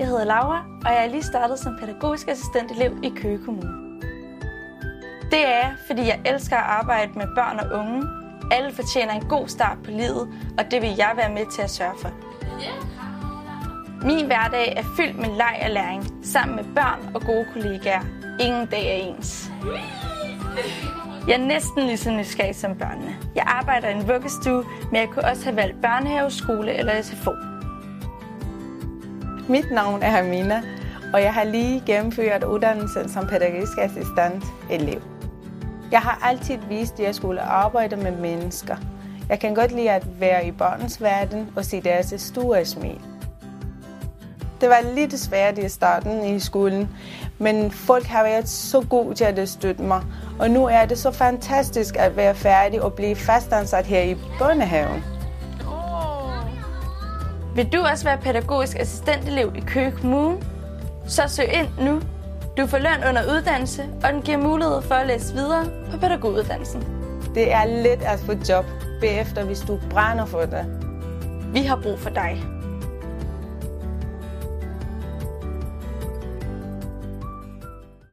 Jeg hedder Laura, og jeg er lige startet som pædagogisk assistentelev i Køge Kommune. Det er jeg, fordi jeg elsker at arbejde med børn og unge. Alle fortjener en god start på livet, og det vil jeg være med til at sørge for. Min hverdag er fyldt med leg og læring, sammen med børn og gode kollegaer. Ingen dag er ens. Jeg er næsten lige så nysgerrig som børnene. Jeg arbejder i en vuggestue, men jeg kunne også have valgt børnehave, skole eller SFO. Mit navn er Hermina, og jeg har lige gennemført uddannelsen som pædagogisk assistent elev. Jeg har altid vist, at jeg skulle arbejde med mennesker. Jeg kan godt lide at være i børnens verden og se deres store smil. Det var lidt svært i starten i skolen, men folk har været så gode til at støtte mig. Og nu er det så fantastisk at være færdig og blive fastansat her i børnehaven. Vil du også være pædagogisk assistentelev i Køge Kommune? Så søg ind nu. Du får løn under uddannelse, og den giver mulighed for at læse videre på pædagoguddannelsen. Det er let at få job bagefter, hvis du brænder for det. Vi har brug for dig.